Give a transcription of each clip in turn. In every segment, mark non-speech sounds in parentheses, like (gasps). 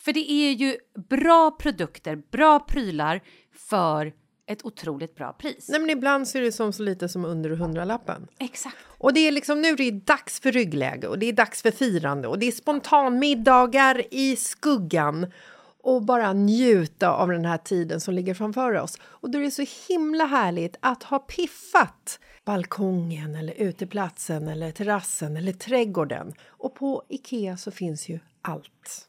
För det är ju bra produkter, bra prylar för ett otroligt bra pris. Nej, men ibland så är det som så lite som under hundralappen. Exakt. Och det är liksom nu är det dags för ryggläge och det är dags för firande och det är spontanmiddagar i skuggan och bara njuta av den här tiden som ligger framför oss. Och då är det så himla härligt att ha piffat balkongen eller uteplatsen eller terrassen eller trädgården. Och på Ikea så finns ju allt.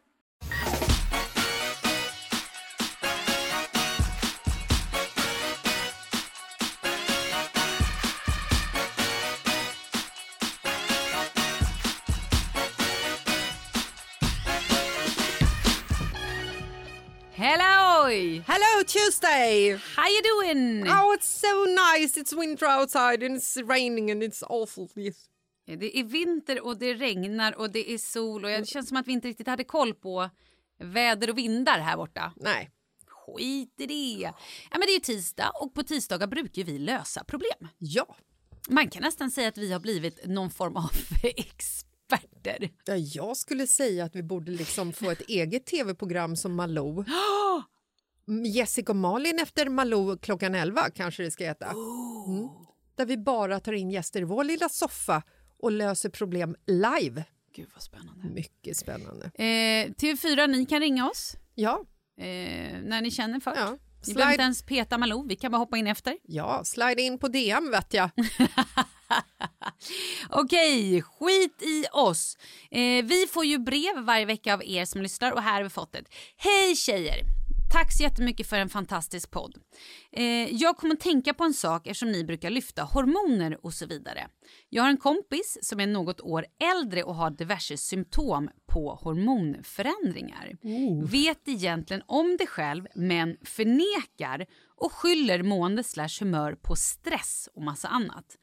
Hello! Tuesday! How you doing? Oh, it's so nice! It's winter outside and it's raining and it's awful. Yes. Det är vinter och det regnar och det är sol och det känns som att vi inte riktigt hade koll på väder och vindar här borta. Nej. Skit i det. Ja, men det är ju tisdag och på tisdagar brukar vi lösa problem. Ja. Man kan nästan säga att vi har blivit någon form av (laughs) experter. ja, jag skulle säga att vi borde liksom få ett eget tv-program som Malou. (gasps) Jessica och Malin efter Malou klockan 11 kanske det ska heta. Mm. Där vi bara tar in gäster i vår lilla soffa och löser problem live. Gud vad spännande. Mycket spännande. Eh, TV4, ni kan ringa oss Ja, eh, när ni känner för. ja. Ni behöver inte ens peta Malou, vi kan bara hoppa in efter. (laughs) ja, slide in på DM vet jag. Okej, skit i oss. Eh, vi får ju brev varje vecka av er som lyssnar och här har vi fått ett. Hej tjejer! Tack så jättemycket för en fantastisk podd. Eh, jag kommer att tänka på en sak eftersom ni brukar lyfta hormoner och så vidare. Jag har en kompis som är något år äldre och har diverse symptom på hormonförändringar. Vet egentligen om det själv men förnekar och skyller mående slash humör på stress och massa annat.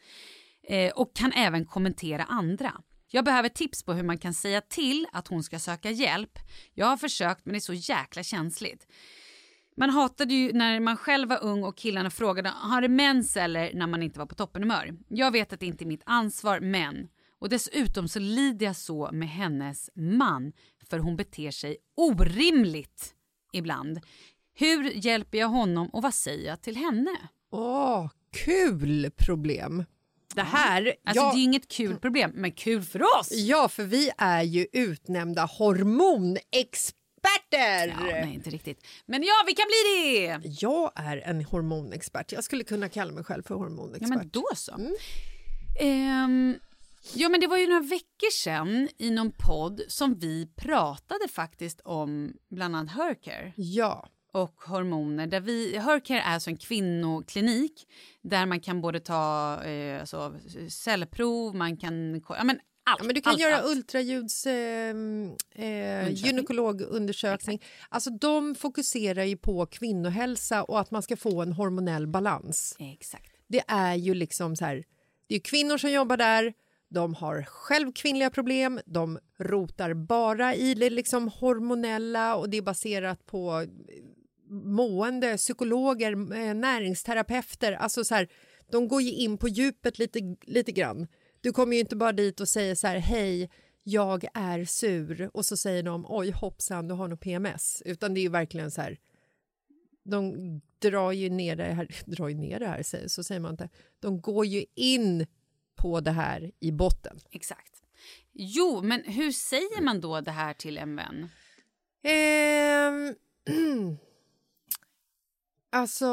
eh, och kan även kommentera andra. Jag behöver tips på hur man kan säga till att hon ska söka hjälp. Jag har försökt men det är så jäkla känsligt. Man hatade ju när man själv var ung och killarna frågade har det mens eller när man inte var på toppenhumör. Jag vet att det inte är mitt ansvar men och dessutom så lider jag så med hennes man för hon beter sig orimligt ibland. Hur hjälper jag honom och vad säger jag till henne? Åh, kul problem! Det här... Alltså jag, det är inget kul problem, men kul för oss! Ja, för vi är ju utnämnda hormonexperter! Ja, nej, inte riktigt. Men ja, vi kan bli det! Jag är en hormonexpert. Jag skulle kunna kalla mig själv för hormonexpert. Ja, men då så. Ehm, ja, men det var ju några veckor sedan i någon podd som vi pratade faktiskt om bland annat haircare Ja. Och hormoner. Där vi, haircare är alltså en kvinnoklinik där man kan både ta eh, alltså, cellprov, man kan... Ja, men allt, Ja, men du kan allt, göra allt. ultraljuds eh, eh, Undersökning. gynekologundersökning. Alltså, de fokuserar ju på kvinnohälsa och att man ska få en hormonell balans. Exakt. Det är ju liksom så här, det är kvinnor som jobbar där, de har själv kvinnliga problem, de rotar bara i det liksom hormonella och det är baserat på mående, psykologer, eh, näringsterapeuter. Alltså så här, de går ju in på djupet lite, lite grann. Du kommer ju inte bara dit och säger så här, hej, jag är sur och så säger de, oj hoppsan, du har nog PMS. Utan det är ju verkligen så här, de drar ju ner det här, (laughs) drar ju ner det här, så- säger man inte. De går ju in på det här i botten. Exakt. Jo, men hur säger man då det här till en vän? Ehm, (clears throat) alltså,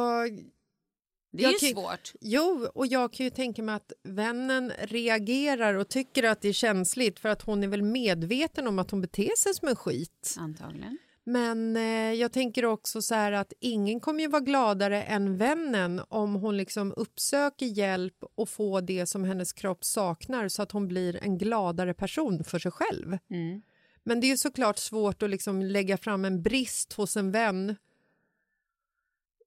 Det är ju kan- svårt. jo, och jag kan ju tänka mig att vännen reagerar och tycker att det är känsligt för att hon är väl medveten om att hon beter sig som en skit. Antagligen. Men eh, jag tänker också så här att ingen kommer ju vara gladare än vännen om hon liksom uppsöker hjälp och får det som hennes kropp saknar så att hon blir en gladare person för sig själv. Mm. Men det är ju såklart svårt att liksom lägga fram en brist hos en vän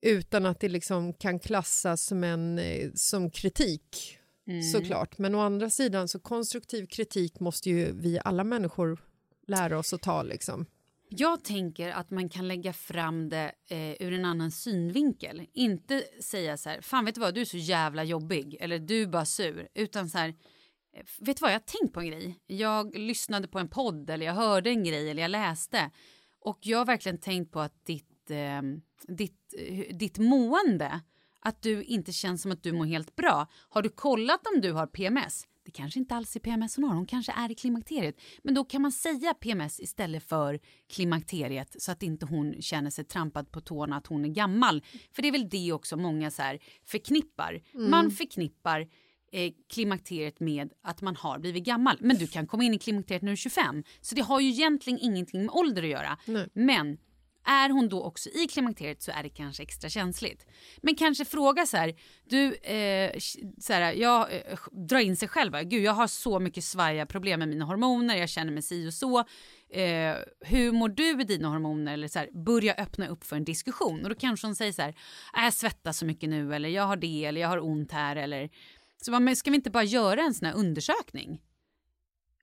utan att det liksom kan klassas som, en, eh, som kritik. Såklart. Men å andra sidan så konstruktiv kritik måste ju vi alla människor lära oss att ta. Liksom. Jag tänker att man kan lägga fram det eh, ur en annan synvinkel. Inte säga så här, fan vet du vad, du är så jävla jobbig eller du är bara sur. Utan så här, eh, vet du vad, jag har tänkt på en grej. Jag lyssnade på en podd eller jag hörde en grej eller jag läste. Och jag har verkligen tänkt på att ditt, ditt, eh, ditt mående, att du inte känns som att du mår helt bra. Har du kollat om du har PMS? Det kanske inte alls är PMS hon har, hon kanske är i klimakteriet. Men då kan man säga PMS istället för klimakteriet så att inte hon känner sig trampad på tårna att hon är gammal. För det är väl det också många så här förknippar. Man förknippar eh, klimakteriet med att man har blivit gammal. Men du kan komma in i klimakteriet när du är 25. Så det har ju egentligen ingenting med ålder att göra. Men är hon då också i klimakteriet så är det kanske extra känsligt. Men kanske fråga så här, du, eh, så här, jag eh, drar in sig själv. Gud, jag har så mycket svaja problem med mina hormoner, jag känner mig si och så. Eh, hur mår du med dina hormoner? Eller så här, börja öppna upp för en diskussion. Och då kanske hon säger så här, äh, jag svettas så mycket nu eller jag har det eller jag har ont här eller så men ska vi inte bara göra en sån här undersökning?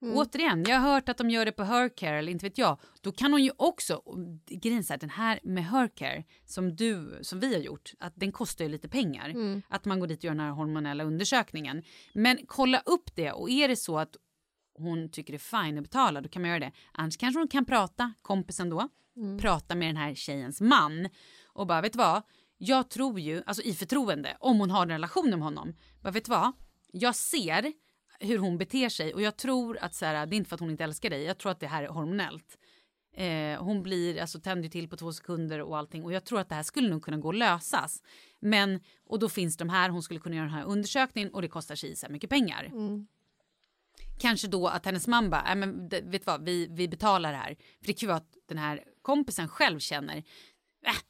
Återigen, jag har hört att de gör det på Hercare eller inte vet jag. Då kan hon ju också, grejen så här, den här med Hercare som du, som vi har gjort, att den kostar ju lite pengar. Att man går dit och gör den här hormonella undersökningen. Men kolla upp det och är det så att hon tycker det är fine att betala, då kan man göra det. Annars kanske hon kan prata, kompisen då, prata med den här tjejens man och bara, vet du vad? Jag tror ju, alltså i förtroende, om hon har en relation med honom, bara, vet du vad? Jag ser hur hon beter sig och jag tror att så här, det är inte för att hon inte älskar dig, jag tror att det här är hormonellt. Eh, hon blir, alltså tänder till på två sekunder och allting och jag tror att det här skulle nog kunna gå att lösas. Men, och då finns de här, hon skulle kunna göra den här undersökningen och det kostar sig så här mycket pengar. Kanske då att hennes man bara, "Nej, men vet vad, vi, vi betalar det här. För det kan ju vara att den här kompisen själv känner, äh,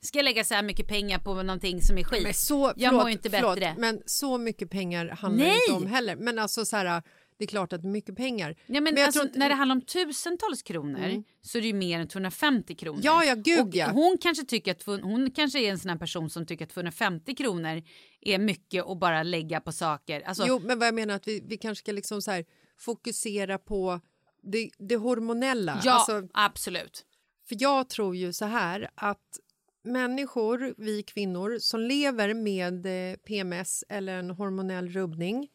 ska jag lägga så här mycket pengar på någonting som är skit? Men så, jag förlåt, mår inte förlåt, bättre. Men så mycket pengar handlar Nej! inte om heller. Men alltså så här, Det är klart att det är mycket pengar. Ja, men, jag alltså, inte- När det handlar om tusentals kronor så är det ju mer än 250 kronor. Ja, ja, gud och ja. hon, kanske tycker att, hon kanske är en sån här person som tycker att 250 kronor är mycket att bara lägga på saker. Alltså, Jo, men vad jag menar att vi, vi kanske ska liksom så här fokusera på det, det hormonella. ja, Alltså, absolut. För jag tror ju så här att människor, vi kvinnor, som lever med eh, PMS eller en hormonell rubbning,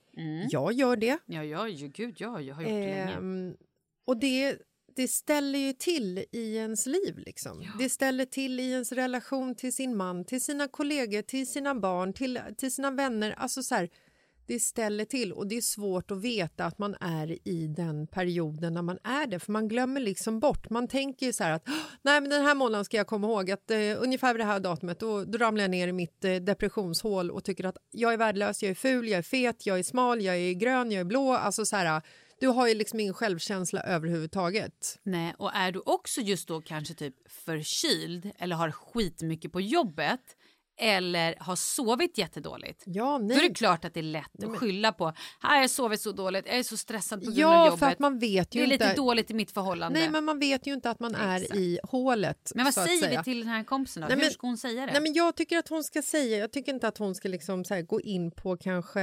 jag gör det, Ja, ja, ju, gud, ja, jag har gjort det länge. ehm, och det, det ställer ju till i ens liv. Liksom. Det ställer till i ens relation till sin man, till sina kollegor, till sina barn, till, till sina vänner. Alltså så här, det ställer till och det är svårt att veta att man är i den perioden när man är det för man glömmer liksom bort. Man tänker ju så här att nej men den här månaden ska jag komma ihåg att eh, ungefär vid det här datumet då, då ramlar jag ner i mitt eh, depressionshål och tycker att jag är värdelös, jag är ful, jag är fet, jag är smal, jag är grön, jag är blå. Alltså så här, du har ju liksom ingen självkänsla överhuvudtaget. Nej, och är du också just då kanske typ förkyld eller har skitmycket på jobbet eller har sovit jättedåligt. Ja, Då är nej. det klart att det är lätt att skylla på. Här jag sovit så dåligt, jag är så stressad på grund av Ja, jobbet. för att man vet det ju är inte. lite dåligt i mitt förhållande. Nej, men man vet ju inte att man är Exakt. i hålet. Men vad säger vi till den här kompisen då? Nej, Hur men- ska hon säga det? Nej, men jag tycker att hon ska säga, jag tycker inte att hon ska liksom här gå in på kanske...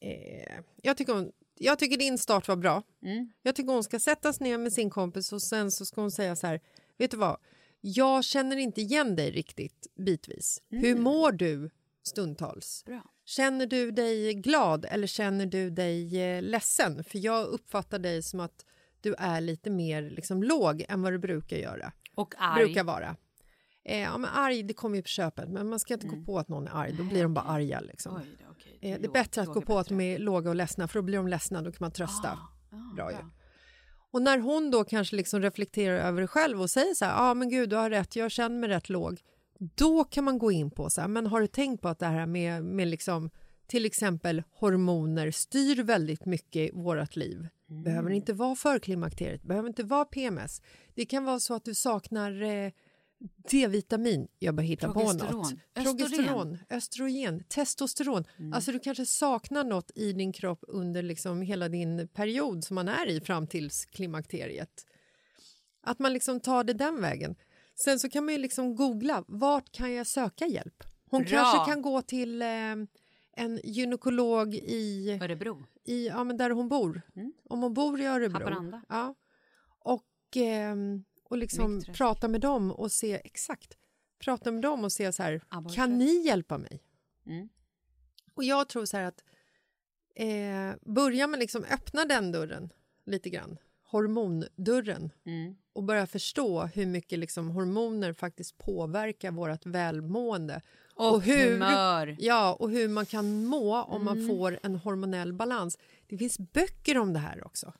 Eh, jag, tycker hon, jag tycker din start var bra. Mm. Jag tycker hon ska sätta sig ner med sin kompis och sen så ska hon säga så här, vet du vad? Jag känner inte igen dig riktigt bitvis. Hur mår du stundtals? Bra. Känner du dig glad eller känner du dig eh, ledsen? För jag uppfattar dig som att du är lite mer liksom, låg än vad du brukar göra Och arg. brukar vara. Eh, ja, men arg det kommer ju på köpet, men man ska inte gå på att någon är arg. Då blir de bara arga. Liksom. Mm. Oj då, okej. Eh, det är Låg- bättre att gå är på att bättre. de är låga och ledsna, för då blir de ledsna. Då kan man trösta. Ah, bra ju. Och när hon då kanske liksom reflekterar över det själv och säger så här, ja ah, men gud du har rätt, jag känner mig rätt låg. Då kan man gå in på så här, men har du tänkt på att det här med, med liksom, till exempel hormoner styr väldigt mycket i vårt liv. Behöver inte vara förklimakteriet, behöver inte vara PMS. Det kan vara så att du saknar eh, D-vitamin, jag bara hittar på något. Progesteron, östrogen, testosteron. Alltså du kanske saknar något i din kropp under liksom hela din period som man är i fram till klimakteriet. Att man liksom tar det den vägen. Sen så kan man ju liksom googla, vart kan jag söka hjälp? Hon Bra. kanske kan gå till eh, en gynekolog i, Örebro. i ja, men där hon bor. Om hon bor i Örebro. Haparanda. Ja. Och, ehm, och liksom prata med dem och se exakt. Prata med dem och se så här, Aborter. kan ni hjälpa mig? Mm. Och jag tror så här att eh, börja med liksom öppna den dörren lite grann, hormondörren Mm. och börja förstå hur mycket liksom hormoner faktiskt påverkar vårt välmående. Och humör. Ja, och hur man kan må om Mm. man får en hormonell balans. Det finns böcker om det här också.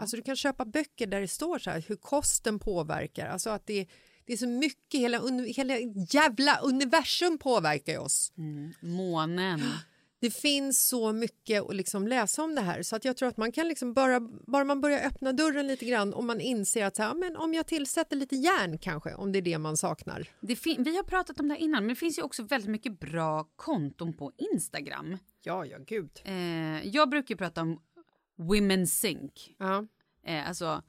Alltså du kan köpa böcker där det står så här hur kosten påverkar. Alltså att det, det är så mycket, hela, hela jävla universum påverkar oss. Mm. Månen. Det finns så mycket att liksom läsa om det här så att jag tror att man kan liksom bara, bara man börjar öppna dörren lite grann och man inser att så här, men om jag tillsätter lite järn kanske, om det är det man saknar. Det vi har pratat om det här innan, men det finns ju också väldigt mycket bra konton på Instagram. Ja, ja, gud. Eh, jag brukar prata om Women Sync. Ja. Eh, alltså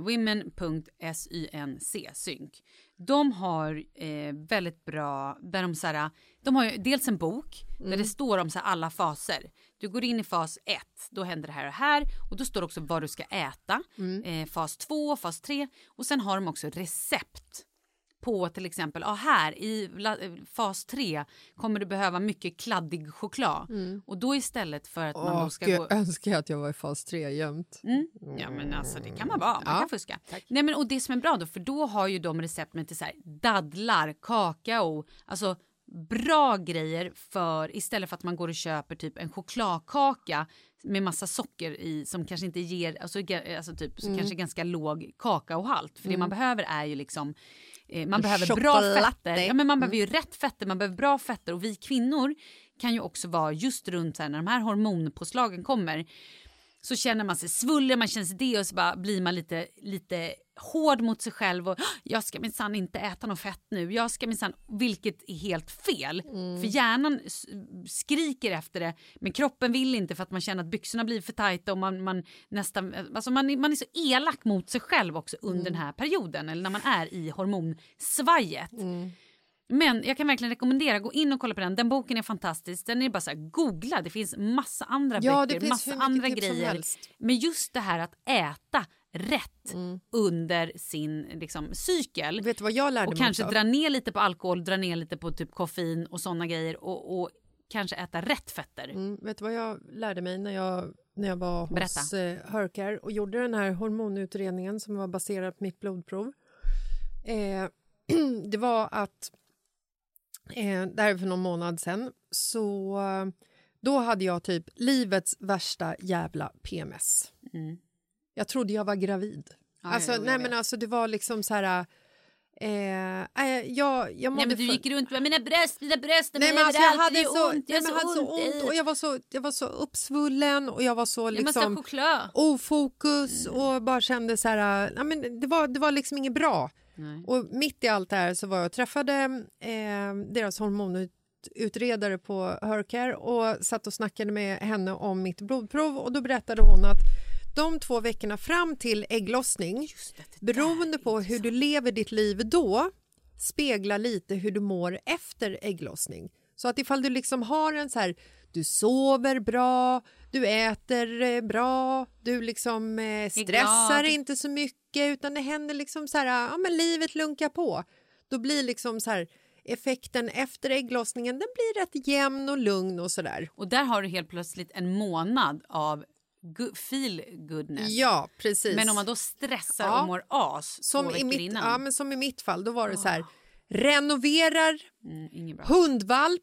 women.sync, sync. De har eh, väldigt bra, där de, så här, de har ju dels en bok där det står om så här, alla faser. Du går in i fas 1, då händer det här och här och då står det också vad du ska äta. Eh, fas 2, fas 3 och sen har de också recept på till exempel, ja här i fas 3 kommer du behöva mycket kladdig choklad. Och då istället för att man då ska Och gå... jag önskar att jag var i fas 3 jämt. Mm. Ja men alltså det kan man vara, man Ja, kan fuska. Nej men och det som är bra då, för då har ju de recept med till så här dadlar, kakao, alltså bra grejer för istället för att man går och köper typ en chokladkaka med massa socker i som kanske inte ger, alltså, alltså typ så kanske ganska låg kakaohalt. För det man behöver är ju liksom man behöver bra fetter. Ja, men man behöver ju rätt fetter, man behöver bra fetter. Och vi kvinnor kan ju också vara just runt så här, när de här hormonpåslagen kommer så känner man sig svullen, man känner sig det och så bara blir man lite, lite hård mot sig själv och jag ska minsann inte äta något fett nu, jag ska minsann, vilket är helt fel. Mm. För hjärnan skriker efter det men kroppen vill inte för att man känner att byxorna blir för tajta och man, man nästan, alltså man, är, man är så elak mot sig själv också under Mm. den här perioden eller när man är i hormonsvajet. Mm. Men jag kan verkligen rekommendera, gå in och kolla på den. Den boken är fantastisk. Den är bara så här, googla, det finns massa andra Ja, böcker, massa andra grejer. Men just det här att äta rätt Mm. under sin liksom, cykel. Vet du vad jag lärde Och mig kanske också? dra ner lite på alkohol, dra ner lite på typ koffein och såna grejer. Och, och kanske äta rätt fetter. Mm, vet du vad jag lärde mig när jag, när jag var Berätta. hos eh, Hörkar och gjorde den här hormonutredningen som var baserad på mitt blodprov? Eh, (clears throat) det var att, eh, det här är för någon månad så eh, då hade jag typ livets värsta jävla PMS. Mm. Jag trodde jag var gravid. Ja, alltså, nej, men alltså, det var liksom så här... Eh, jag, jag mådde Nej men du gick runt med mina bröst, mina bröst, Nej, men alltså, jag hade det så, ont, nej, jag har jag hade så ont och jag var så, jag var så uppsvullen och jag var så liksom ofokus Mm. och bara kände så här, nej, men det, var, det var liksom inget bra. Nej. Och mitt i allt det här så var jag och träffade eh, deras hormonutredare på Hörcare och satt och snackade med henne om mitt blodprov och då berättade hon att de två veckorna fram till ägglossning det, det beroende på hur du lever ditt liv då speglar lite hur du mår efter ägglossning. Så att ifall du liksom har en så här, du sover bra, du äter eh, bra, du liksom eh, stressar inte så mycket utan det händer liksom så här, ja men livet lunkar på. Då blir liksom så här effekten efter ägglossningen, den blir rätt jämn och lugn och sådär. Och där har du helt plötsligt en månad av go- feel goodness. Ja, precis. Men om man då stressar Ja. och mår as som i, mitt, innan. ja, men som i mitt fall, då var det så här, renoverar, mm, hundvalp.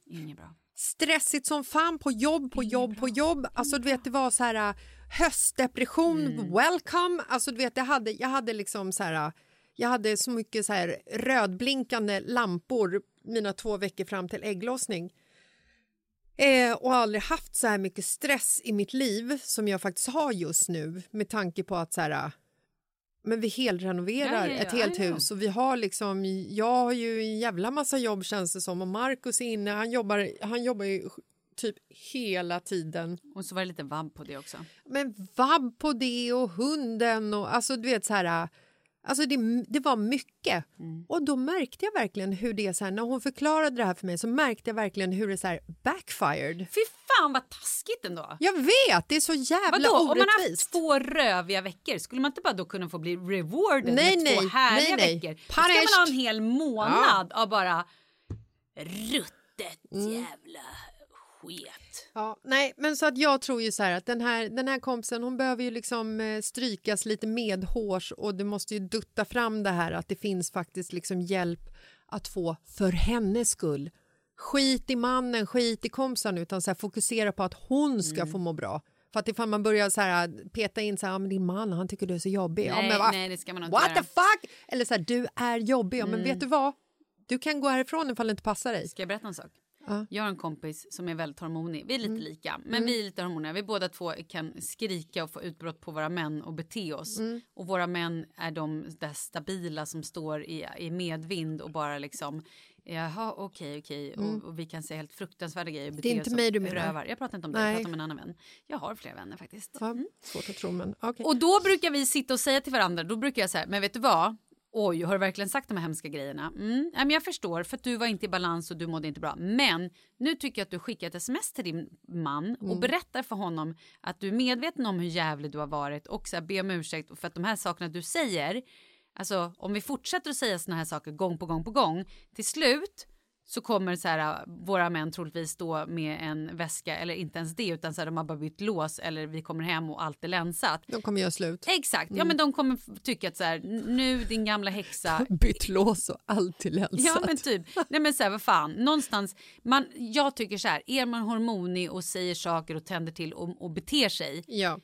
Stressigt som fan på jobb, på jobb, på jobb. Alltså du vet, det var så här äh, höstdepression, Mm. welcome. Alltså du vet, jag hade, jag hade liksom så här, äh, jag hade så mycket så här rödblinkande lampor mina två veckor fram till ägglossning. Eh, och aldrig haft så här mycket stress i mitt liv som jag faktiskt har just nu med tanke på att så här, äh, men vi helrenoverar Ja, ja, ja, ett helt hus och vi har liksom, jag har ju en jävla massa jobb känns det som och Markus är inne, han jobbar, han jobbar ju typ hela tiden. Och så var det lite vabb på det också. Men vabb på det och hunden och alltså du vet så här, alltså det, det var mycket. Mm. Och då märkte jag verkligen hur det så här, när hon förklarade det här för mig så märkte jag verkligen hur det så här backfired. Fy fan vad taskigt ändå. Jag vet, det är så jävla Vadå, om man har haft orättvist. två röviga veckor, skulle man inte bara då kunna få bli rewarded Nej, med två nej, härliga nej, nej. veckor? Då ska man ha en hel månad av bara ruttet Mm. jävla sket. Ja, nej, men så att jag tror ju så här att den här, den här kompisen hon behöver ju liksom eh, strykas lite medhårs och det måste ju dutta fram det här att det finns faktiskt liksom hjälp att få för hennes skull. Skit i mannen, skit i kompisen utan så här, fokusera på att hon ska få må bra. För att ifall man börjar så här, peta in så här, ja, men din man han tycker du är så jobbig. ja, Nej, men va? nej, det ska man inte What göra. Mm. the fuck? Eller så här, du är jobbig. Ja, men vet du vad? Du kan gå härifrån ifall det inte passar dig. Ska jag berätta en sak? Ja. Mm. Jag har en kompis som är väldigt hormonig. Vi är lite lika, men vi är lite hormoniga. Vi båda två kan skrika och få utbrott på våra män och bete oss. Mm. Och våra män är de där stabila som står i, i medvind och bara liksom Jaha, okej, okej. Och, och vi kan säga helt fruktansvärda grejer. bete Mm. inte mig du menar? Jag pratar inte om det, Nej. jag pratar om en annan vän. Jag har flera vänner faktiskt. Ja, svårt att tro, men okej. Och då brukar vi sitta och säga till varandra, då brukar jag säga, men vet du vad? Oj, har du verkligen sagt de här hemska grejerna? Mm, men jag förstår, för att du var inte i balans och du mådde inte bra. Men nu tycker jag att du skickar ett sms till din man och berättar för honom att du är medveten om hur jävlig du har varit och så här, be om ursäkt för att de här sakerna du säger, alltså om vi fortsätter att säga såna här saker gång på gång på gång, till slut så kommer så här, våra män troligtvis stå med en väska, eller inte ens det, utan så här, de har bara bytt lås eller vi kommer hem och allt är länsat. De kommer göra slut. Exakt, Mm. ja men de kommer tycka att så här, "N- nu din gamla häxa. (laughs) Bytt lås och alltid länsat. Ja men typ, nej men så här, vad fan, någonstans, man, jag tycker så här, är man hormonig och säger saker och tänder till och, och beter sig, Ja.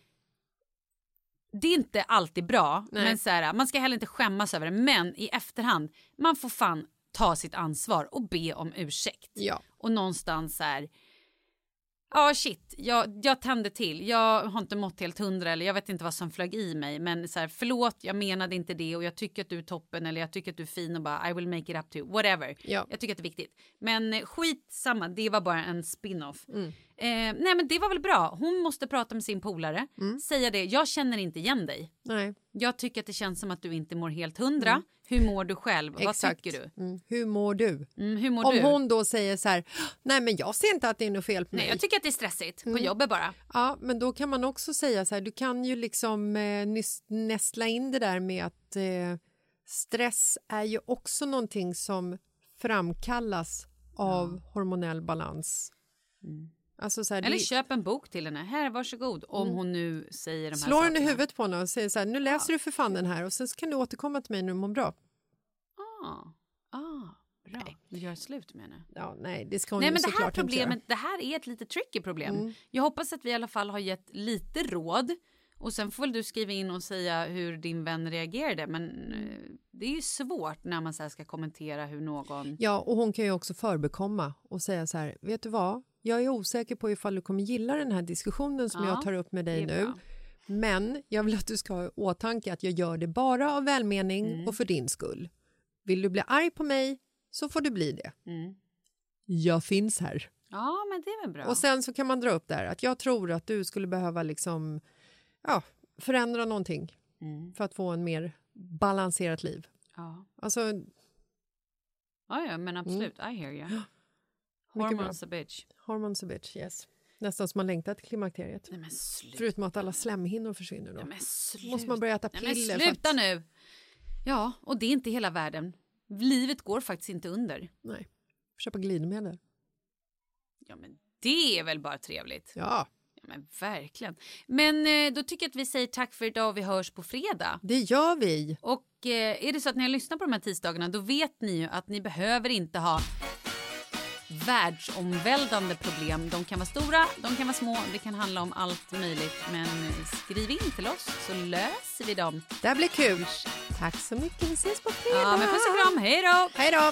det är inte alltid bra, Nej. men så här, man ska heller inte skämmas över det, men i efterhand, man får fan ta sitt ansvar och be om ursäkt. Ja. Och någonstans så här, Ja, shit. Jag, jag tände till. Jag har inte mått helt hundra eller jag vet inte vad som flög i mig. Men så här, förlåt, jag menade inte det och jag tycker att du är toppen eller jag tycker att du är fin och bara I will make it up to you. Whatever. Ja. Jag tycker att det är viktigt. Men eh, skit samma, det var bara en spin-off. Mm. Eh, nej men det var väl bra. Hon måste prata med sin polare. Mm. Säga det, jag känner inte igen dig. Nej, Jag tycker att det känns som att du inte mår helt hundra. Hur mår du själv? Mm. exakt. Vad tycker du? Mm. Hur mår du? Mm, hur mår Om du? hon då säger så här, nej men jag ser inte att det är något fel på mig. Nej, jag tycker att det är stressigt. Mm. På jobbet bara. Ja, men då kan man också säga så här, du kan ju liksom eh, nästla in det där med att eh, stress är ju också någonting som framkallas av hormonell balans. Alltså så här, Eller det- köp en bok till henne. Här, varsågod. Om hon nu säger de här Slår den i huvudet på henne och säger så här, nu läser du för fan den här och sen kan du återkomma till mig när du mår bra. Ah, ah, bra. Du gör slut med henne. Ja, nej, det ska hon Nej men det här problemet, det här är ett lite tricky problem. Mm. Jag hoppas att vi i alla fall har gett lite råd. Och sen får väl du skriva in och säga hur din vän reagerade. Men eh, det är ju svårt när man så ska kommentera hur någon... Ja, och hon kan ju också förbekomma och säga så här, vet du vad? Jag är osäker på ifall du kommer gilla den här diskussionen som Ja, jag tar upp med dig nu. Men jag vill att du ska ha i åtanke att jag gör det bara av välmening Mm. och för din skull. Vill du bli arg på mig så får du bli det. Mm. Jag finns här. Ja men det är väl bra. Och sen så kan man dra upp där att jag tror att du skulle behöva liksom, ja, förändra någonting Mm. för att få en mer balanserat liv. Ja. Alltså, Ja, ja men absolut. I hear you. (gasps) Hormones a bitch. hormones a bitch, yes. Nästan som man längtar till klimakteriet. Nej. Förutom att alla slemhinnor försvinner då. Nej, måste man börja äta Nej, piller. för sluta att, nu. Ja, och det är inte hela världen. Livet går faktiskt inte under. Nej, köpa glidmedel. Ja, men det är väl bara trevligt. Ja, Ja, men verkligen. Men eh, då tycker jag att vi säger tack för idag och vi hörs på fredag. det gör vi. Och eh, är det så att ni har lyssnat på de här tisdagarna då vet ni ju att ni behöver inte ha världsomvälvande problem. De kan vara stora, de kan vara små, det kan handla om allt möjligt. Men skriv in till oss så löser vi dem. Det blir kul. Tack så mycket. Vi ses på fredag. Ja, men puss och kram, hej då! Hej då!